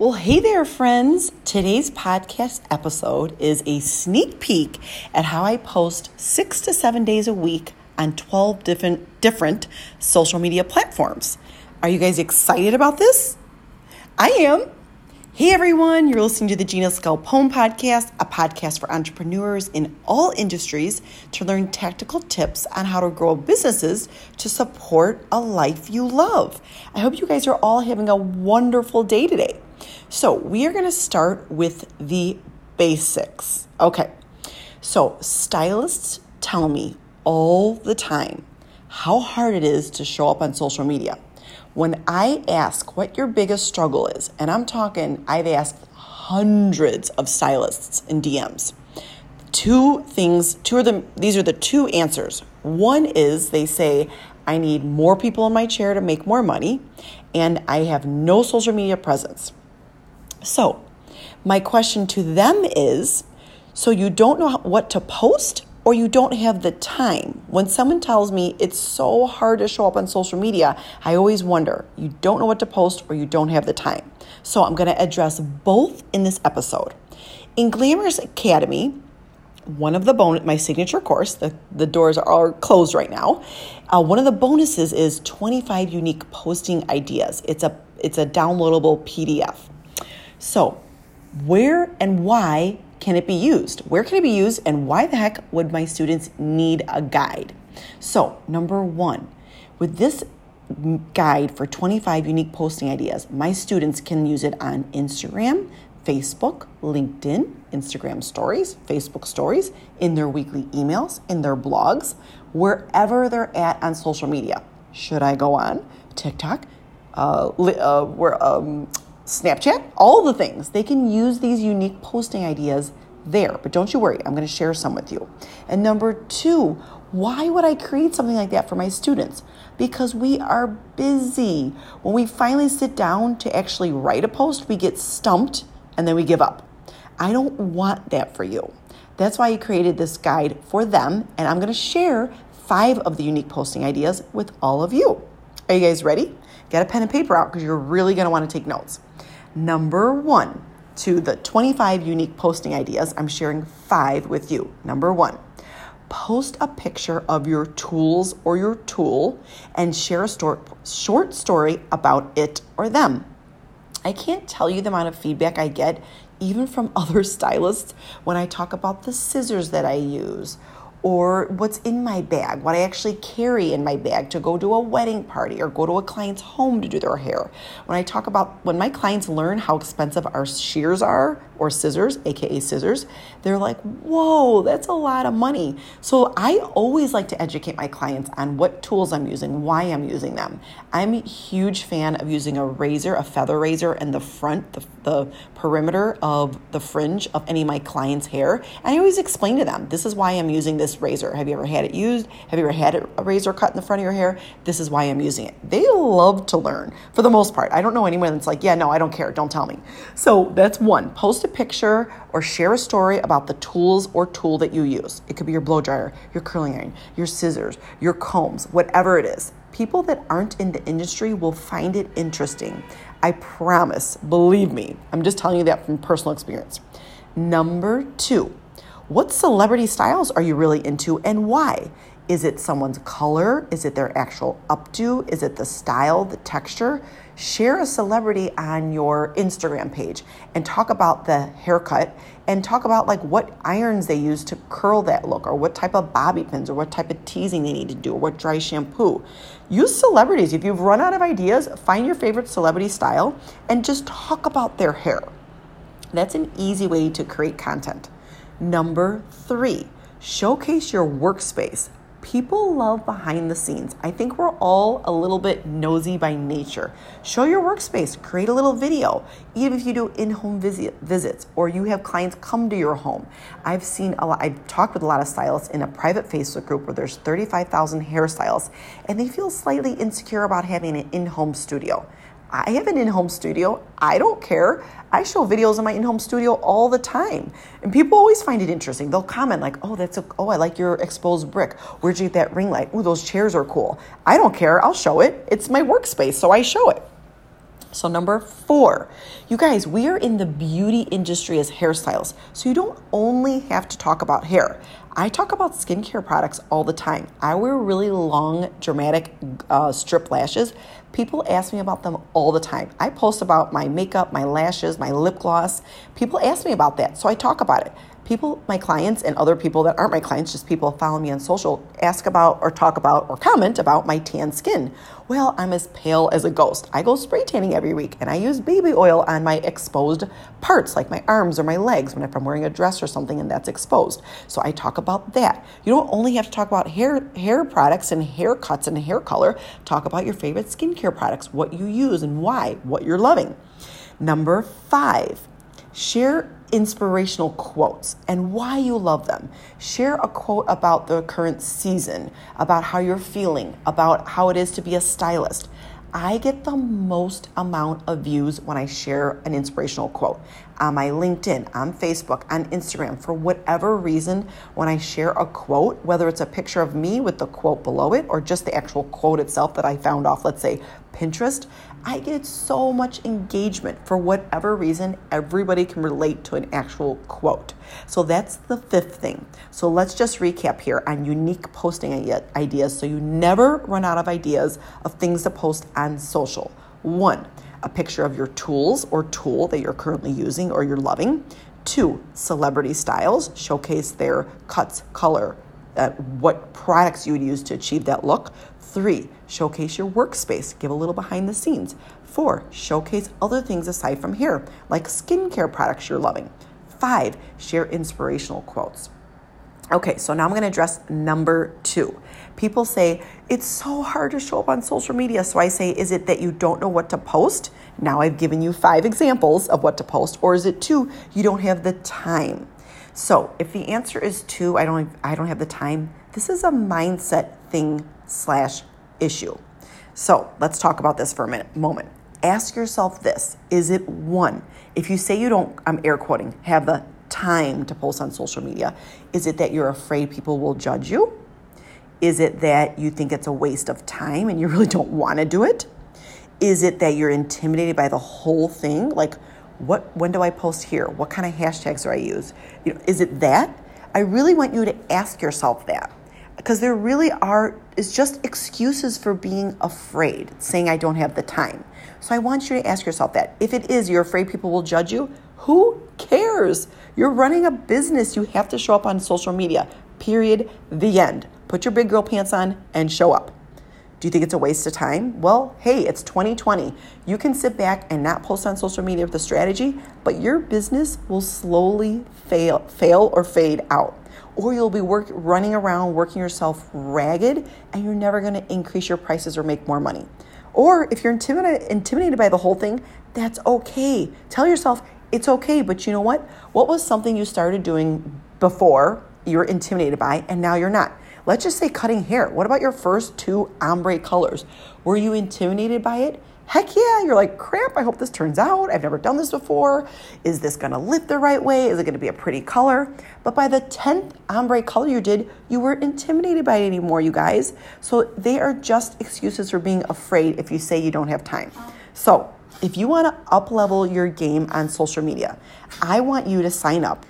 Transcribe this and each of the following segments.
Well, hey there, friends. Today's podcast episode is a sneak peek at how I post six to seven days a week on 12 different, different social media platforms. Are you guys excited about this? I am. Hey everyone, you're listening to the Gina Scalpone podcast, a podcast for entrepreneurs in all industries to learn tactical tips on how to grow businesses to support a life you love. I hope you guys are all having a wonderful day today. So, we are going to start with the basics. Okay, so stylists tell me all the time how hard it is to show up on social media. When I ask what your biggest struggle is, and I'm talking, I've asked hundreds of stylists in DMs. Two things, two of them, these are the two answers. One is they say, I need more people in my chair to make more money, and I have no social media presence. So, my question to them is so you don't know what to post or you don't have the time. When someone tells me it's so hard to show up on social media, I always wonder you don't know what to post or you don't have the time. So I'm going to address both in this episode. In Glamorous Academy, one of the bonus, my signature course, the, the doors are closed right now. Uh, one of the bonuses is 25 unique posting ideas. It's a it's a downloadable PDF. So, where and why can it be used? Where can it be used? And why the heck would my students need a guide? So, number one, with this guide for 25 unique posting ideas, my students can use it on Instagram, Facebook, LinkedIn, Instagram stories, Facebook stories, in their weekly emails, in their blogs, wherever they're at on social media. Should I go on TikTok, uh, uh, where, um, Snapchat, all the things. They can use these unique posting ideas there. But don't you worry, I'm going to share some with you. And number two, why would I create something like that for my students? Because we are busy. When we finally sit down to actually write a post, we get stumped and then we give up. I don't want that for you. That's why I created this guide for them, and I'm going to share five of the unique posting ideas with all of you. Are you guys ready? Get a pen and paper out because you're really going to want to take notes. Number one, to the 25 unique posting ideas, I'm sharing five with you. Number one, post a picture of your tools or your tool and share a story, short story about it or them. I can't tell you the amount of feedback I get, even from other stylists, when I talk about the scissors that I use or what's in my bag, what I actually carry in my bag to go to a wedding party or go to a client's home to do their hair. When I talk about when my clients learn how expensive our shears are or scissors, aka scissors, they're like, whoa, that's a lot of money. So I always like to educate my clients on what tools I'm using, why I'm using them. I'm a huge fan of using a razor, a feather razor in the front, the, the perimeter of the fringe of any of my clients' hair. And I always explain to them, this is why I'm using this razor. Have you ever had it used? Have you ever had a razor cut in the front of your hair? This is why I'm using it. They love to learn for the most part. I don't know anyone that's like, yeah, no, I don't care. Don't tell me. So that's one. Post a picture or share a story about the tools or tool that you use. It could be your blow dryer, your curling iron, your scissors, your combs, whatever it is. People that aren't in the industry will find it interesting. I promise, believe me. I'm just telling you that from personal experience. Number two, what celebrity styles are you really into and why? Is it someone's color? Is it their actual updo? Is it the style, the texture? Share a celebrity on your Instagram page and talk about the haircut and talk about like what irons they use to curl that look or what type of bobby pins or what type of teasing they need to do or what dry shampoo. Use celebrities. If you've run out of ideas, find your favorite celebrity style and just talk about their hair. That's an easy way to create content. Number three, showcase your workspace. People love behind the scenes. I think we're all a little bit nosy by nature. Show your workspace, create a little video, even if you do in home visit, visits or you have clients come to your home. I've seen a lot, I've talked with a lot of stylists in a private Facebook group where there's 35,000 hairstylists and they feel slightly insecure about having an in home studio. I have an in home studio. I don't care. I show videos in my in home studio all the time. And people always find it interesting. They'll comment, like, oh, that's a, oh, I like your exposed brick. Where'd you get that ring light? Oh, those chairs are cool. I don't care. I'll show it. It's my workspace, so I show it. So, number four, you guys, we are in the beauty industry as hairstylists. So, you don't only have to talk about hair. I talk about skincare products all the time. I wear really long, dramatic uh, strip lashes. People ask me about them all the time. I post about my makeup, my lashes, my lip gloss. People ask me about that, so I talk about it people, my clients, and other people that aren't my clients, just people follow me on social, ask about or talk about or comment about my tan skin. Well, I'm as pale as a ghost. I go spray tanning every week and I use baby oil on my exposed parts, like my arms or my legs, when if I'm wearing a dress or something and that's exposed. So I talk about that. You don't only have to talk about hair hair products and haircuts and hair color. Talk about your favorite skincare products, what you use and why, what you're loving. Number five, share inspirational quotes and why you love them. Share a quote about the current season, about how you're feeling, about how it is to be a stylist. I get the most amount of views when I share an inspirational quote on my LinkedIn, on Facebook, on Instagram. For whatever reason, when I share a quote, whether it's a picture of me with the quote below it or just the actual quote itself that I found off, let's say, Pinterest, I get so much engagement. For whatever reason, everybody can relate to an actual quote. So that's the fifth thing. So let's just recap here on unique posting ideas so you never run out of ideas of things to post on social. One, a picture of your tools or tool that you're currently using or you're loving. Two, celebrity styles, showcase their cuts, color, uh, what products you would use to achieve that look. Three, showcase your workspace, give a little behind the scenes. Four, showcase other things aside from hair, like skincare products you're loving. Five, share inspirational quotes. Okay, so now I'm going to address number two. People say it's so hard to show up on social media. So I say, is it that you don't know what to post? Now I've given you five examples of what to post, or is it two, you don't have the time? So if the answer is two, I don't, I don't have the time. This is a mindset thing slash issue. So let's talk about this for a minute, moment. Ask yourself this: Is it one? If you say you don't, I'm air quoting, have the time to post on social media? Is it that you're afraid people will judge you? Is it that you think it's a waste of time and you really don't want to do it? Is it that you're intimidated by the whole thing? Like, what when do I post here? What kind of hashtags do I use? You know, is it that? I really want you to ask yourself that. Because there really are is just excuses for being afraid, saying I don't have the time. So I want you to ask yourself that. If it is you're afraid people will judge you, who cares? You're running a business. You have to show up on social media. Period. The end. Put your big girl pants on and show up. Do you think it's a waste of time? Well, hey, it's 2020. You can sit back and not post on social media with a strategy, but your business will slowly fail, fail or fade out. Or you'll be work, running around working yourself ragged and you're never going to increase your prices or make more money. Or if you're intimidated, intimidated by the whole thing, that's okay. Tell yourself, it's okay. But you know what? What was something you started doing before you were intimidated by and now you're not? Let's just say cutting hair. What about your first two ombre colors? Were you intimidated by it? Heck yeah, you're like, crap, I hope this turns out. I've never done this before. Is this gonna lift the right way? Is it gonna be a pretty color? But by the 10th ombre color you did, you weren't intimidated by it anymore, you guys. So they are just excuses for being afraid if you say you don't have time. So if you want to up level your game on social media, I want you to sign up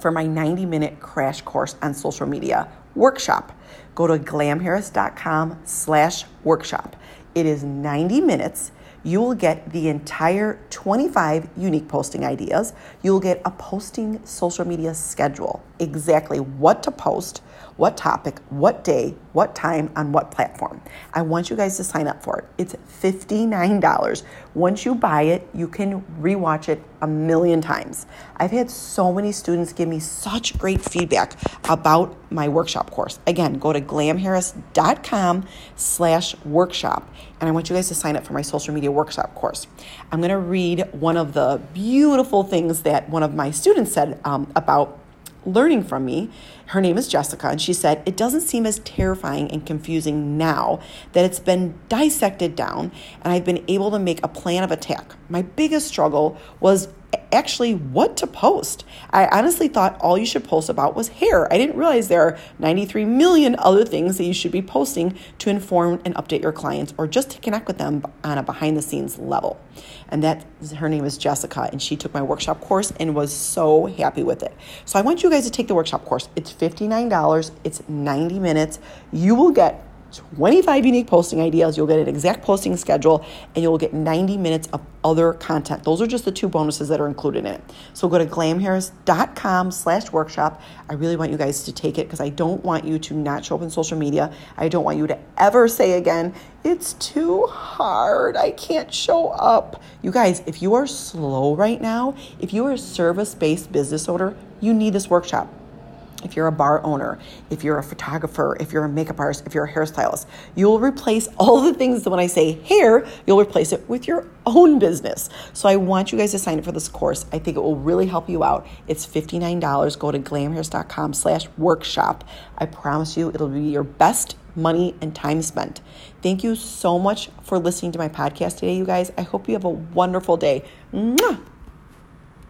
for my 90 minute crash course on social media workshop. Go to glamharris.com slash workshop. It is 90 minutes you will get the entire 25 unique posting ideas. You'll get a posting social media schedule, exactly what to post, what topic, what day, what time, on what platform. I want you guys to sign up for it. It's $59. Once you buy it, you can rewatch it a million times. I've had so many students give me such great feedback about my workshop course. Again, go to glamharris.com slash workshop and I want you guys to sign up for my social media workshop course. I'm going to read one of the beautiful things that one of my students said um, about learning from me. Her name is Jessica, and she said, It doesn't seem as terrifying and confusing now that it's been dissected down and I've been able to make a plan of attack. My biggest struggle was actually what to post. I honestly thought all you should post about was hair. I didn't realize there are 93 million other things that you should be posting to inform and update your clients or just to connect with them on a behind the scenes level. And that her name is Jessica, and she took my workshop course and was so happy with it. So I want you guys to take the workshop course. It's $59, it's 90 minutes. You will get 25 unique posting ideas. You'll get an exact posting schedule and you'll get 90 minutes of other content. Those are just the two bonuses that are included in it. So go to glamhairs.com slash workshop. I really want you guys to take it because I don't want you to not show up in social media. I don't want you to ever say again, it's too hard. I can't show up. You guys, if you are slow right now, if you are a service based business owner, you need this workshop if you're a bar owner, if you're a photographer, if you're a makeup artist, if you're a hairstylist, you'll replace all the things that when I say hair, you'll replace it with your own business. So I want you guys to sign up for this course. I think it will really help you out. It's $59. Go to glamhairs.com slash workshop. I promise you it'll be your best money and time spent. Thank you so much for listening to my podcast today, you guys. I hope you have a wonderful day. Mwah!